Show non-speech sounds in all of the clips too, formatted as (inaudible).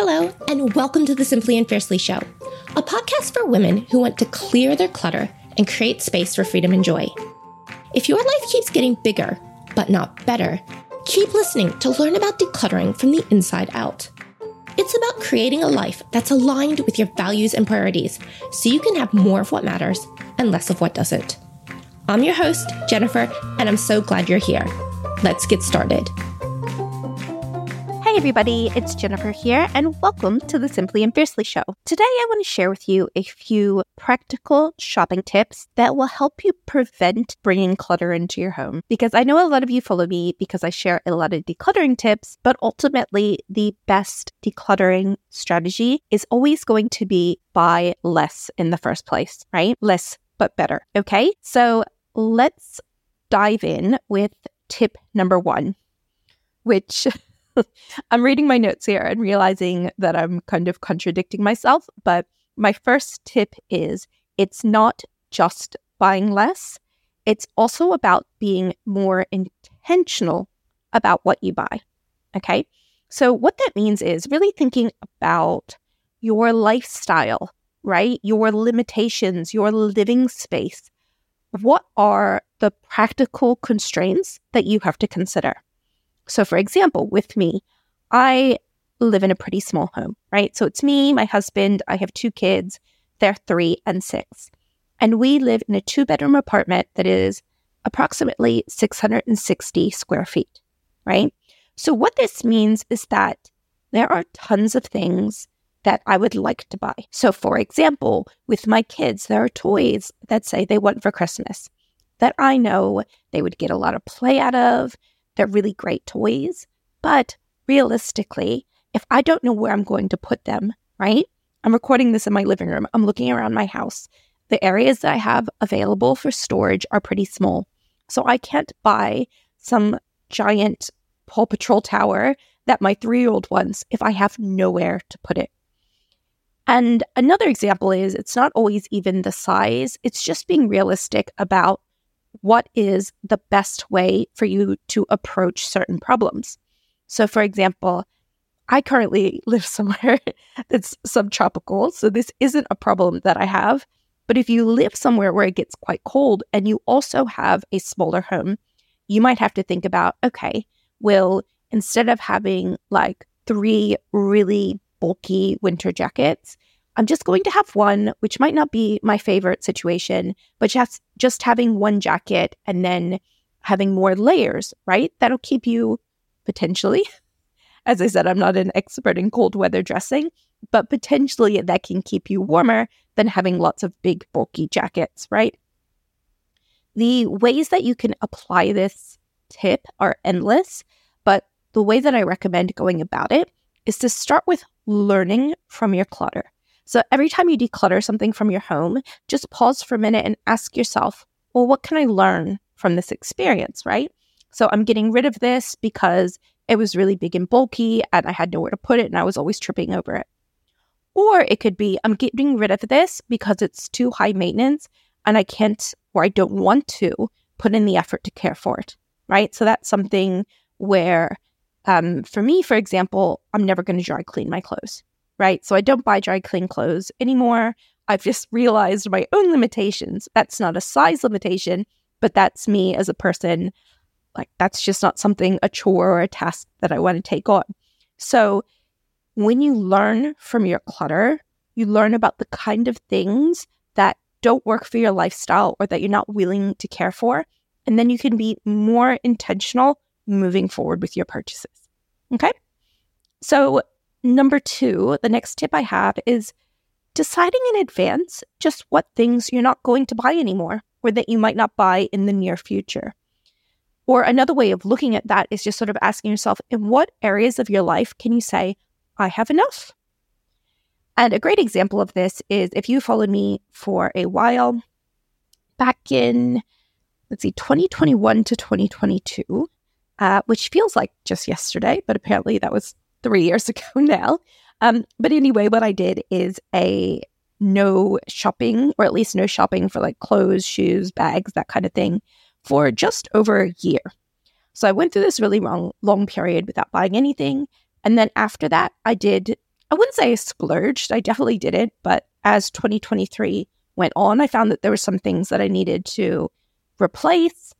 Hello, and welcome to the Simply and Fiercely Show, a podcast for women who want to clear their clutter and create space for freedom and joy. If your life keeps getting bigger, but not better, keep listening to learn about decluttering from the inside out. It's about creating a life that's aligned with your values and priorities so you can have more of what matters and less of what doesn't. I'm your host, Jennifer, and I'm so glad you're here. Let's get started. Everybody, it's Jennifer here, and welcome to the Simply and Fiercely Show. Today, I want to share with you a few practical shopping tips that will help you prevent bringing clutter into your home. Because I know a lot of you follow me because I share a lot of decluttering tips, but ultimately, the best decluttering strategy is always going to be buy less in the first place, right? Less, but better. Okay, so let's dive in with tip number one, which (laughs) (laughs) I'm reading my notes here and realizing that I'm kind of contradicting myself. But my first tip is it's not just buying less, it's also about being more intentional about what you buy. Okay. So, what that means is really thinking about your lifestyle, right? Your limitations, your living space. What are the practical constraints that you have to consider? So, for example, with me, I live in a pretty small home, right? So it's me, my husband, I have two kids, they're three and six. And we live in a two bedroom apartment that is approximately 660 square feet, right? So, what this means is that there are tons of things that I would like to buy. So, for example, with my kids, there are toys that say they want for Christmas that I know they would get a lot of play out of. They're really great toys. But realistically, if I don't know where I'm going to put them, right? I'm recording this in my living room. I'm looking around my house. The areas that I have available for storage are pretty small. So I can't buy some giant Paw Patrol tower that my three year old wants if I have nowhere to put it. And another example is it's not always even the size, it's just being realistic about what is the best way for you to approach certain problems. So, for example, I currently (laughs) live somewhere that's subtropical. So, this isn't a problem that I have. But if you live somewhere where it gets quite cold and you also have a smaller home, you might have to think about okay, well, instead of having like three really bulky winter jackets, I'm just going to have one, which might not be my favorite situation, but just, just having one jacket and then having more layers, right? That'll keep you potentially. (laughs) As I said, I'm not an expert in cold weather dressing, but potentially that can keep you warmer than having lots of big, bulky jackets, right? The ways that you can apply this tip are endless, but the way that I recommend going about it is to start with learning from your clutter. So every time you declutter something from your home, just pause for a minute and ask yourself, well, what can I learn from this experience, right? So I'm getting rid of this because it was really big and bulky and I had nowhere to put it and I was always tripping over it. Or it could be I'm getting rid of this because it's too high maintenance and I can't or I don't want to put in the effort to care for it, right? So that's something where, um, for me, for example, I'm never going to dry clean my clothes right? So I don't buy dry clean clothes anymore. I've just realized my own limitations. That's not a size limitation, but that's me as a person. Like, that's just not something, a chore or a task that I want to take on. So, when you learn from your clutter, you learn about the kind of things that don't work for your lifestyle or that you're not willing to care for. And then you can be more intentional moving forward with your purchases. Okay. So, Number two, the next tip I have is deciding in advance just what things you're not going to buy anymore or that you might not buy in the near future. Or another way of looking at that is just sort of asking yourself, in what areas of your life can you say, I have enough? And a great example of this is if you followed me for a while back in, let's see, 2021 to 2022, uh, which feels like just yesterday, but apparently that was three years (laughs) ago now. Um, but anyway, what I did is a no shopping, or at least no shopping for like clothes, shoes, bags, that kind of thing, for just over a year. So I went through this really long, long period without buying anything. And then after that, I did I wouldn't say I splurged. I definitely did it. But as 2023 went on, I found that there were some things that I needed to replace.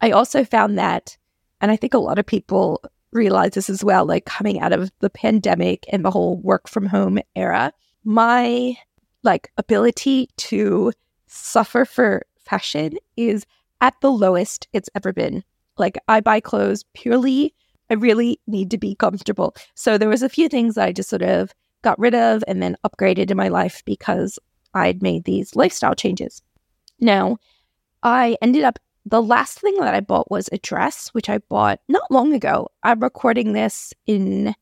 I also found that, and I think a lot of people realize this as well, like coming out of the pandemic and the whole work from home era, my like ability to suffer for fashion is at the lowest it's ever been. Like I buy clothes purely I really need to be comfortable. So there was a few things that I just sort of got rid of and then upgraded in my life because I'd made these lifestyle changes. Now, I ended up the last thing that I bought was a dress, which I bought not long ago. I'm recording this in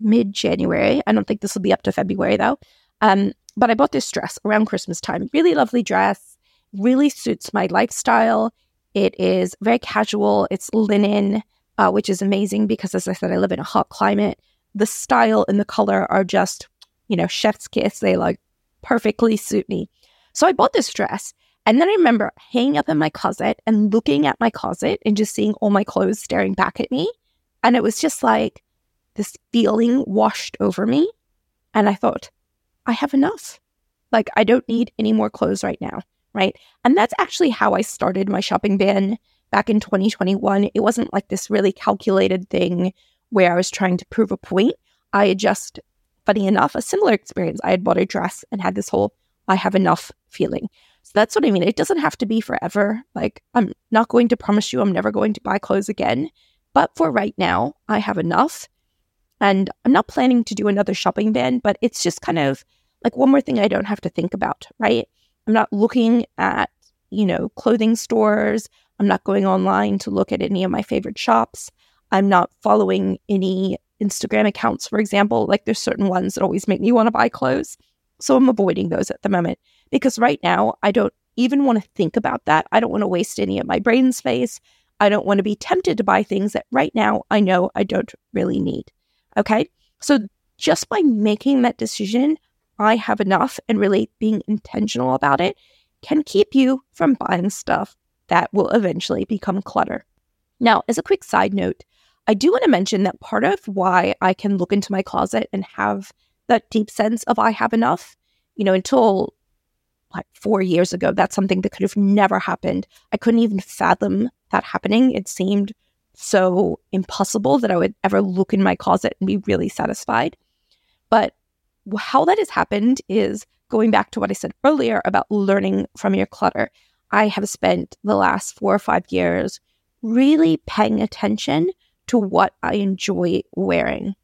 mid January. I don't think this will be up to February though. Um, but I bought this dress around Christmas time. Really lovely dress, really suits my lifestyle. It is very casual, it's linen, uh, which is amazing because, as I said, I live in a hot climate. The style and the color are just, you know, chef's kiss. They like perfectly suit me. So I bought this dress. And then I remember hanging up in my closet and looking at my closet and just seeing all my clothes staring back at me. And it was just like this feeling washed over me. And I thought, I have enough. Like, I don't need any more clothes right now. Right. And that's actually how I started my shopping ban back in 2021. It wasn't like this really calculated thing where I was trying to prove a point. I had just, funny enough, a similar experience. I had bought a dress and had this whole I have enough feeling. So that's what I mean. It doesn't have to be forever. Like, I'm not going to promise you I'm never going to buy clothes again. But for right now, I have enough. And I'm not planning to do another shopping ban, but it's just kind of like one more thing I don't have to think about, right? I'm not looking at, you know, clothing stores. I'm not going online to look at any of my favorite shops. I'm not following any Instagram accounts, for example. Like there's certain ones that always make me want to buy clothes. So I'm avoiding those at the moment because right now I don't even want to think about that. I don't want to waste any of my brain space. I don't want to be tempted to buy things that right now I know I don't really need. Okay. So just by making that decision, I have enough and really being intentional about it can keep you from buying stuff that will eventually become clutter. Now, as a quick side note, I do want to mention that part of why I can look into my closet and have that deep sense of I have enough, you know, until like four years ago, that's something that could have never happened. I couldn't even fathom that happening. It seemed so impossible that I would ever look in my closet and be really satisfied. But how that has happened is going back to what I said earlier about learning from your clutter. I have spent the last four or five years really paying attention to what I enjoy wearing.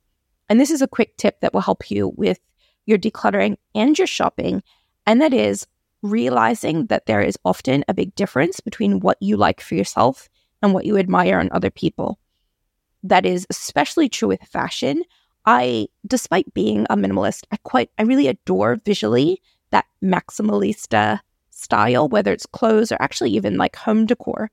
And this is a quick tip that will help you with your decluttering and your shopping. And that is realizing that there is often a big difference between what you like for yourself and what you admire in other people. That is especially true with fashion. I, despite being a minimalist, I quite, I really adore visually that maximalista style, whether it's clothes or actually even like home decor.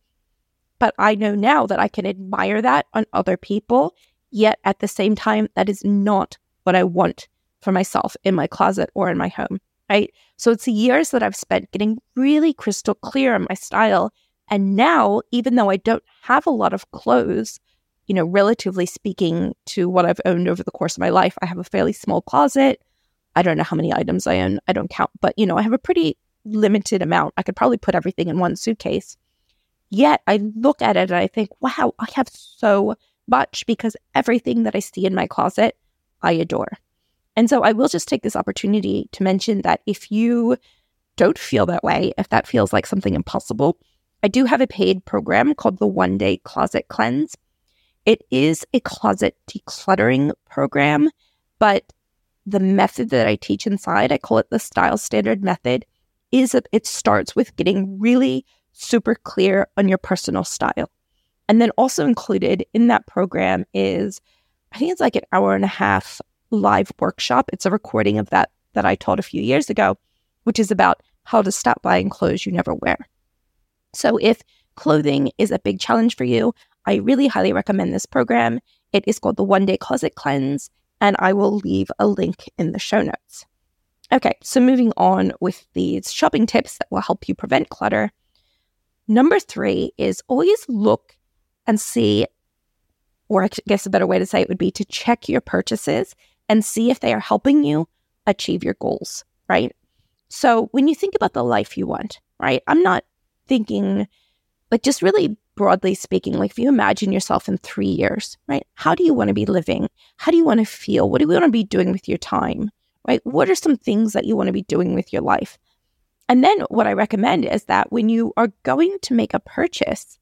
But I know now that I can admire that on other people, yet at the same time, that is not what I want for myself in my closet or in my home, right? So it's years that I've spent getting really crystal clear on my style. And now, even though I don't have a lot of clothes, you know, relatively speaking to what I've owned over the course of my life, I have a fairly small closet. I don't know how many items I own. I don't count, but you know, I have a pretty limited amount. I could probably put everything in one suitcase. Yet I look at it and I think, wow, I have so much because everything that I see in my closet, I adore. And so I will just take this opportunity to mention that if you don't feel that way, if that feels like something impossible, I do have a paid program called the One Day Closet Cleanse. It is a closet decluttering program, but the method that I teach inside, I call it the style standard method, is it starts with getting really super clear on your personal style. And then also included in that program is, I think it's like an hour and a half live workshop. It's a recording of that that I taught a few years ago, which is about how to stop buying clothes you never wear. So if clothing is a big challenge for you, I really highly recommend this program. It is called the One Day Closet Cleanse, and I will leave a link in the show notes. Okay, so moving on with these shopping tips that will help you prevent clutter. Number three is always look and see, or I guess a better way to say it would be to check your purchases and see if they are helping you achieve your goals, right? So when you think about the life you want, right? I'm not thinking like just really broadly speaking, like if you imagine yourself in three years, right? How do you want to be living? How do you want to feel? What do you want to be doing with your time? Right? What are some things that you want to be doing with your life? And then what I recommend is that when you are going to make a purchase,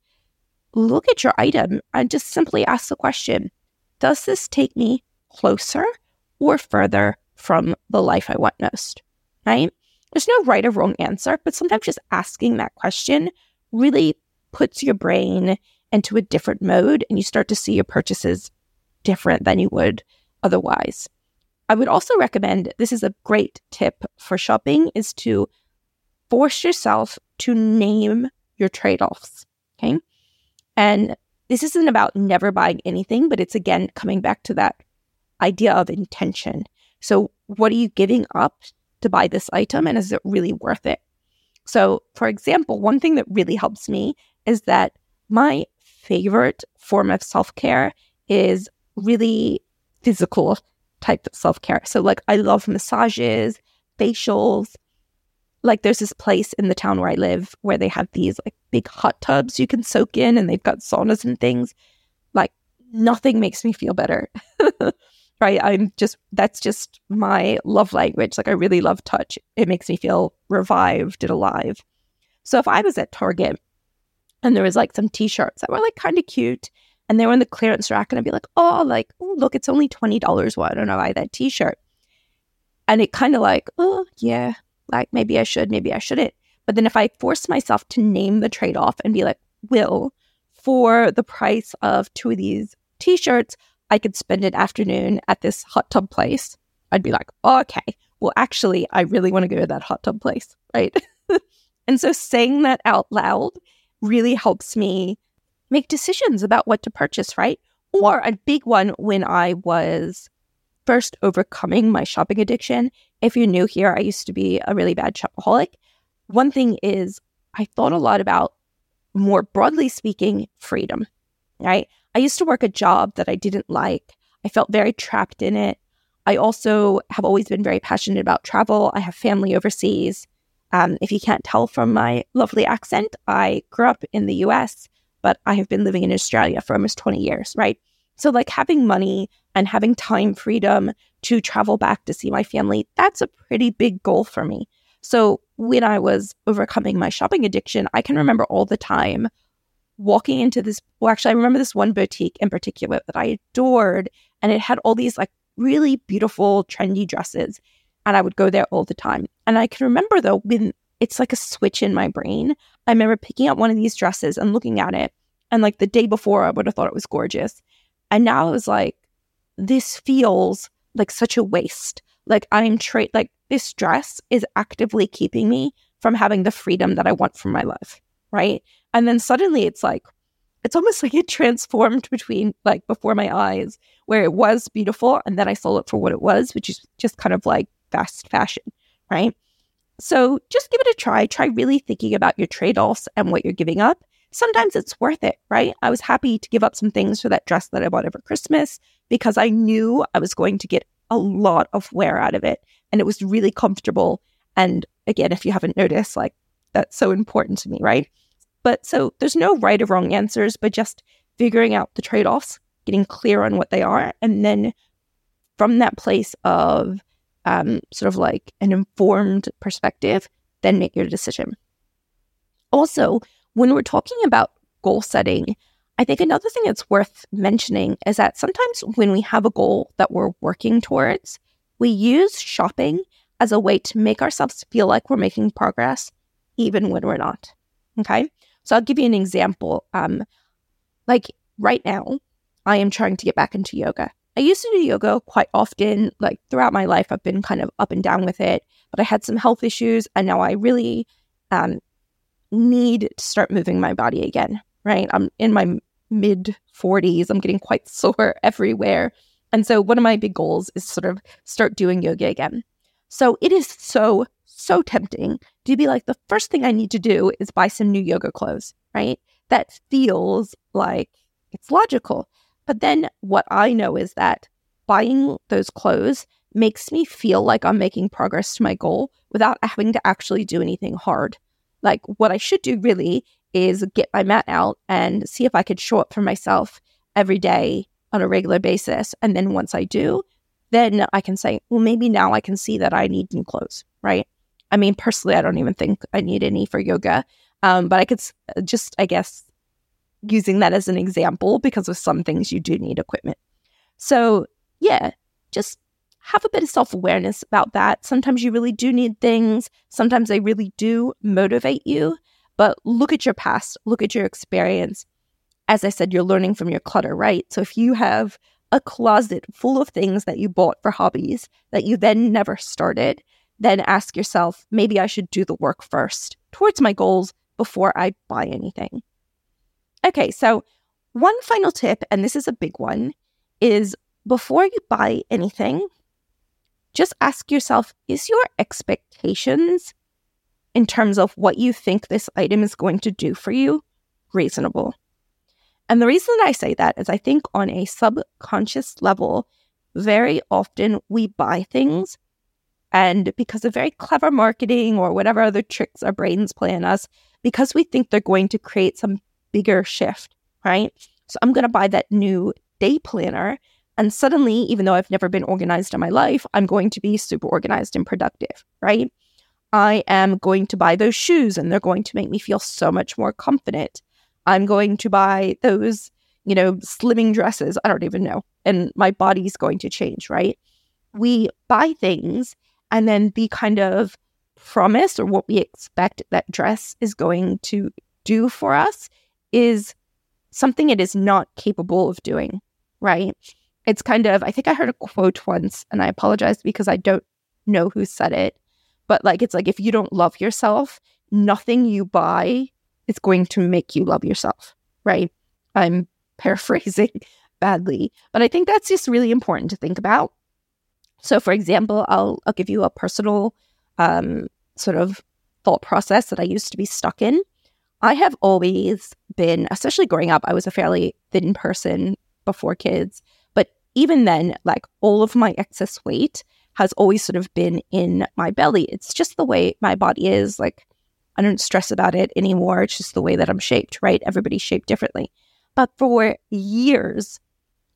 look at your item and just simply ask the question Does this take me closer or further from the life I want most? Right? There's no right or wrong answer, but sometimes just asking that question really puts your brain into a different mode and you start to see your purchases different than you would otherwise. I would also recommend this is a great tip for shopping is to force yourself to name your trade-offs, okay? And this isn't about never buying anything, but it's again coming back to that idea of intention. So, what are you giving up to buy this item and is it really worth it? So, for example, one thing that really helps me is that my favorite form of self care is really physical type of self care. So, like, I love massages, facials. Like, there's this place in the town where I live where they have these like big hot tubs you can soak in and they've got saunas and things. Like, nothing makes me feel better. (laughs) right? I'm just, that's just my love language. Like, I really love touch. It makes me feel revived and alive. So, if I was at Target and there was like some t-shirts that were like kind of cute and they were in the clearance rack and I'd be like, oh, like, oh, look, it's only $20. Why don't I buy that t-shirt? And it kind of like, oh, yeah, like maybe I should, maybe I shouldn't. But then if I force myself to name the trade-off and be like, Will, for the price of two of these t-shirts, I could spend an afternoon at this hot tub place. I'd be like, oh, okay, well, actually, I really want to go to that hot tub place, right? (laughs) and so saying that out loud really helps me make decisions about what to purchase, right? Or a big one when I was first overcoming my shopping addiction. If you're new here, I used to be a really bad shopaholic. One thing is, I thought a lot about, more broadly speaking, freedom, right? I used to work a job that I didn't like. I felt very trapped in it. I also have always been very passionate about travel. I have family overseas. Um, if you can't tell from my lovely accent, I grew up in the US, but I have been living in Australia for almost 20 years, right? So, like having money and having time freedom to travel back to see my family, that's a pretty big goal for me. So, when I was overcoming my shopping addiction, I can remember all the time walking into this. Well, actually, I remember this one boutique in particular that I adored, and it had all these like really beautiful, trendy dresses and I would go there all the time. And I can remember though, when it's like a switch in my brain, I remember picking up one of these dresses and looking at it. And like the day before, I would have thought it was gorgeous. And now it was like, this feels like such a waste. Like I'm tra- like this dress is actively keeping me from having the freedom that I want from my life. Right. And then suddenly it's like, it's almost (laughs) like it transformed between like before my eyes where it was beautiful and then I saw it for what it was, which is just kind of like fast fashion, right? So just give it a try. Try really thinking about your trade offs and what you're giving up. Sometimes it's worth it, right? I was happy to give up some things for that dress that I bought over Christmas because I knew I was going to get a lot of wear out of it and it was really comfortable. And again, if you haven't noticed, like that's so important to me, right? But so there's no right or wrong answers, but just figuring out the trade offs, getting clear on what they are. And then from that place of um, sort of like an informed perspective, then make your decision. Also, when we're talking about goal setting, I think another thing that's worth mentioning is that sometimes when we have a goal that we're working towards, we use shopping as a way to make ourselves feel like we're making progress, even when we're not. Okay. So I'll give you an example. Um, like right now, I am trying to get back into yoga. I used to do yoga quite often, like throughout my life. I've been kind of up and down with it, but I had some health issues, and now I really um, need to start moving my body again. Right, I'm in my mid 40s. I'm getting quite (laughs) sore everywhere, and so one of my big goals is sort of start doing yoga again. So it is so so tempting to be like the first thing I need to do is buy some new yoga clothes. Right, that feels like it's logical. But then what I know is that buying those clothes makes me feel like I'm making progress to my goal without having to actually do anything hard. Like, what I should do really is get my mat out and see if I could show up for myself every day on a regular basis. And then once I do, then I can say, well, maybe now I can see that I need new clothes, right? I mean, personally, I don't even think I need any for yoga. Um, but I could just, I guess, using that as an example because of some things you do need equipment. So, yeah, just have a bit of self awareness about that. Sometimes you really do need things, sometimes they really do motivate you. But look at your past, look at your experience. As I said, you're learning from your clutter, right? So if you have a closet full of things that you bought for hobbies that you then never started, then ask yourself, maybe I should do the work first towards my goals before I buy anything. Okay, so one final tip, and this is a big one, is before you buy anything, just ask yourself is your expectations in terms of what you think this item is going to do for you reasonable? And the reason I say that is I think on a subconscious level, very often we buy things and because of very clever marketing or whatever other tricks our brains play on us, because we think they're going to create some bigger shift, right? So I'm going to buy that new day planner. And suddenly, even though I've never been organized in my life, I'm going to be super organized and productive, right? I am going to buy those shoes and they're going to make me feel so much more confident. I'm going to buy those, you know, slimming dresses. I don't even know. And my body's going to change, right? We buy things and then the kind of promise or what we expect that dress is going to do for us is something it is not capable of doing, right? It's kind of, I think I heard a quote once, and I apologize because I don't know who said it, but like, it's like if you don't love yourself, nothing you buy is going to make you love yourself, right? I'm (laughs) paraphrasing badly, but I think that's just really important to think about so, for example, I'll I'll give you a personal um, sort of thought process that I used to be stuck in. I have always been, especially growing up, I was a fairly thin person before kids, even then, like all of my excess weight has always sort of been in my belly. It's just the way my body is. Like, I don't stress about it anymore. It's just the way that I'm shaped, right? Everybody's shaped differently. But for years,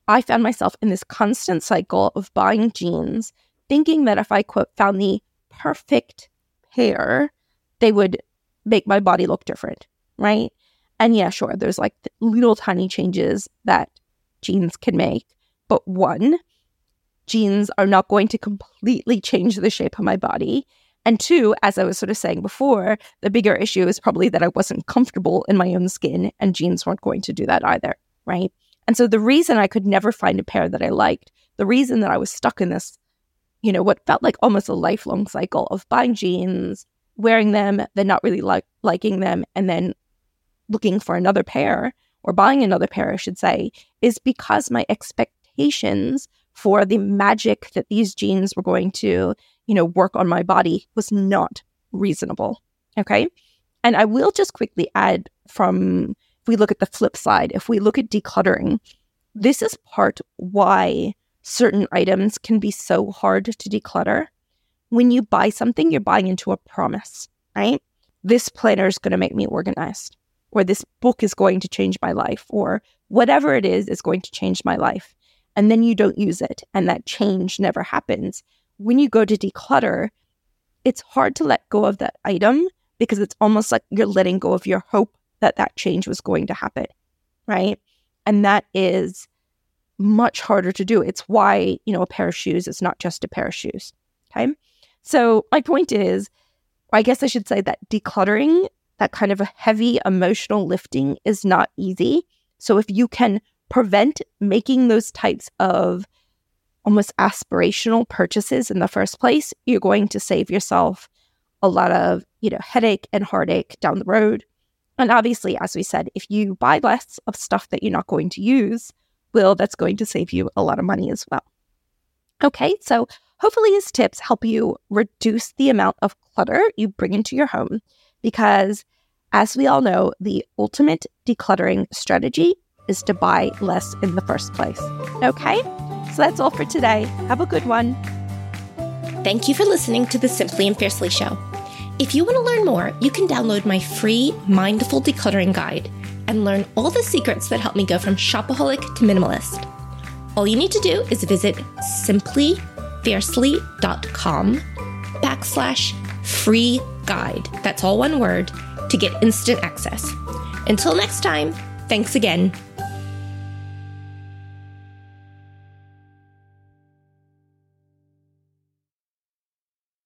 I found myself in this constant cycle of buying jeans, thinking that if I, quote, found the perfect pair, they would make my body look different, right? And yeah, sure, there's like little tiny changes that jeans can make. But one, jeans are not going to completely change the shape of my body. And two, as I was sort of saying before, the bigger issue is probably that I wasn't comfortable in my own skin, and jeans weren't going to do that either, right? And so the reason I could never find a pair that I liked, the reason that I was stuck in this, you know, what felt like almost a lifelong cycle of buying jeans, wearing them, then not really like liking them, and then looking for another pair or buying another pair, I should say, is because my expectations for the magic that these jeans were going to, you know, work on my body was not reasonable. Okay. And I will just quickly add from if we look at the flip side, if we look at decluttering, this is part why certain items can be so hard to declutter. When you buy something, you're buying into a promise, right? This planner is going to make me organized, or this book is going to change my life, or whatever it is is going to change my life. And then you don't use it, and that change never happens. When you go to declutter, it's hard to let go of that item because it's almost like you're letting go of your hope that that change was going to happen, right? And that is much harder to do. It's why, you know, a pair of shoes is not just a pair of shoes. Okay. So my point is, I guess I should say that decluttering, that kind of a heavy emotional lifting is not easy. So if you can prevent making those types of almost aspirational purchases in the first place, you're going to save yourself a lot of, you know, headache and heartache down the road. And obviously, as we said, if you buy less of stuff that you're not going to use, well, that's going to save you a lot of money as well. Okay, so hopefully these tips help you reduce the amount of clutter you bring into your home because, as we all know, the ultimate decluttering strategy is to buy less in the first place. Okay, So that's all for today. Have a good one. Thank you for listening to the Simply and Fiercely Show. If you want to learn more, you can download my free Mindful Decluttering Guide and learn all the secrets that help me go from shopaholic to minimalist. All you need to do is visit simplyfiercely.com backslash free guide. That's all one word to get instant access. Until next time, thanks again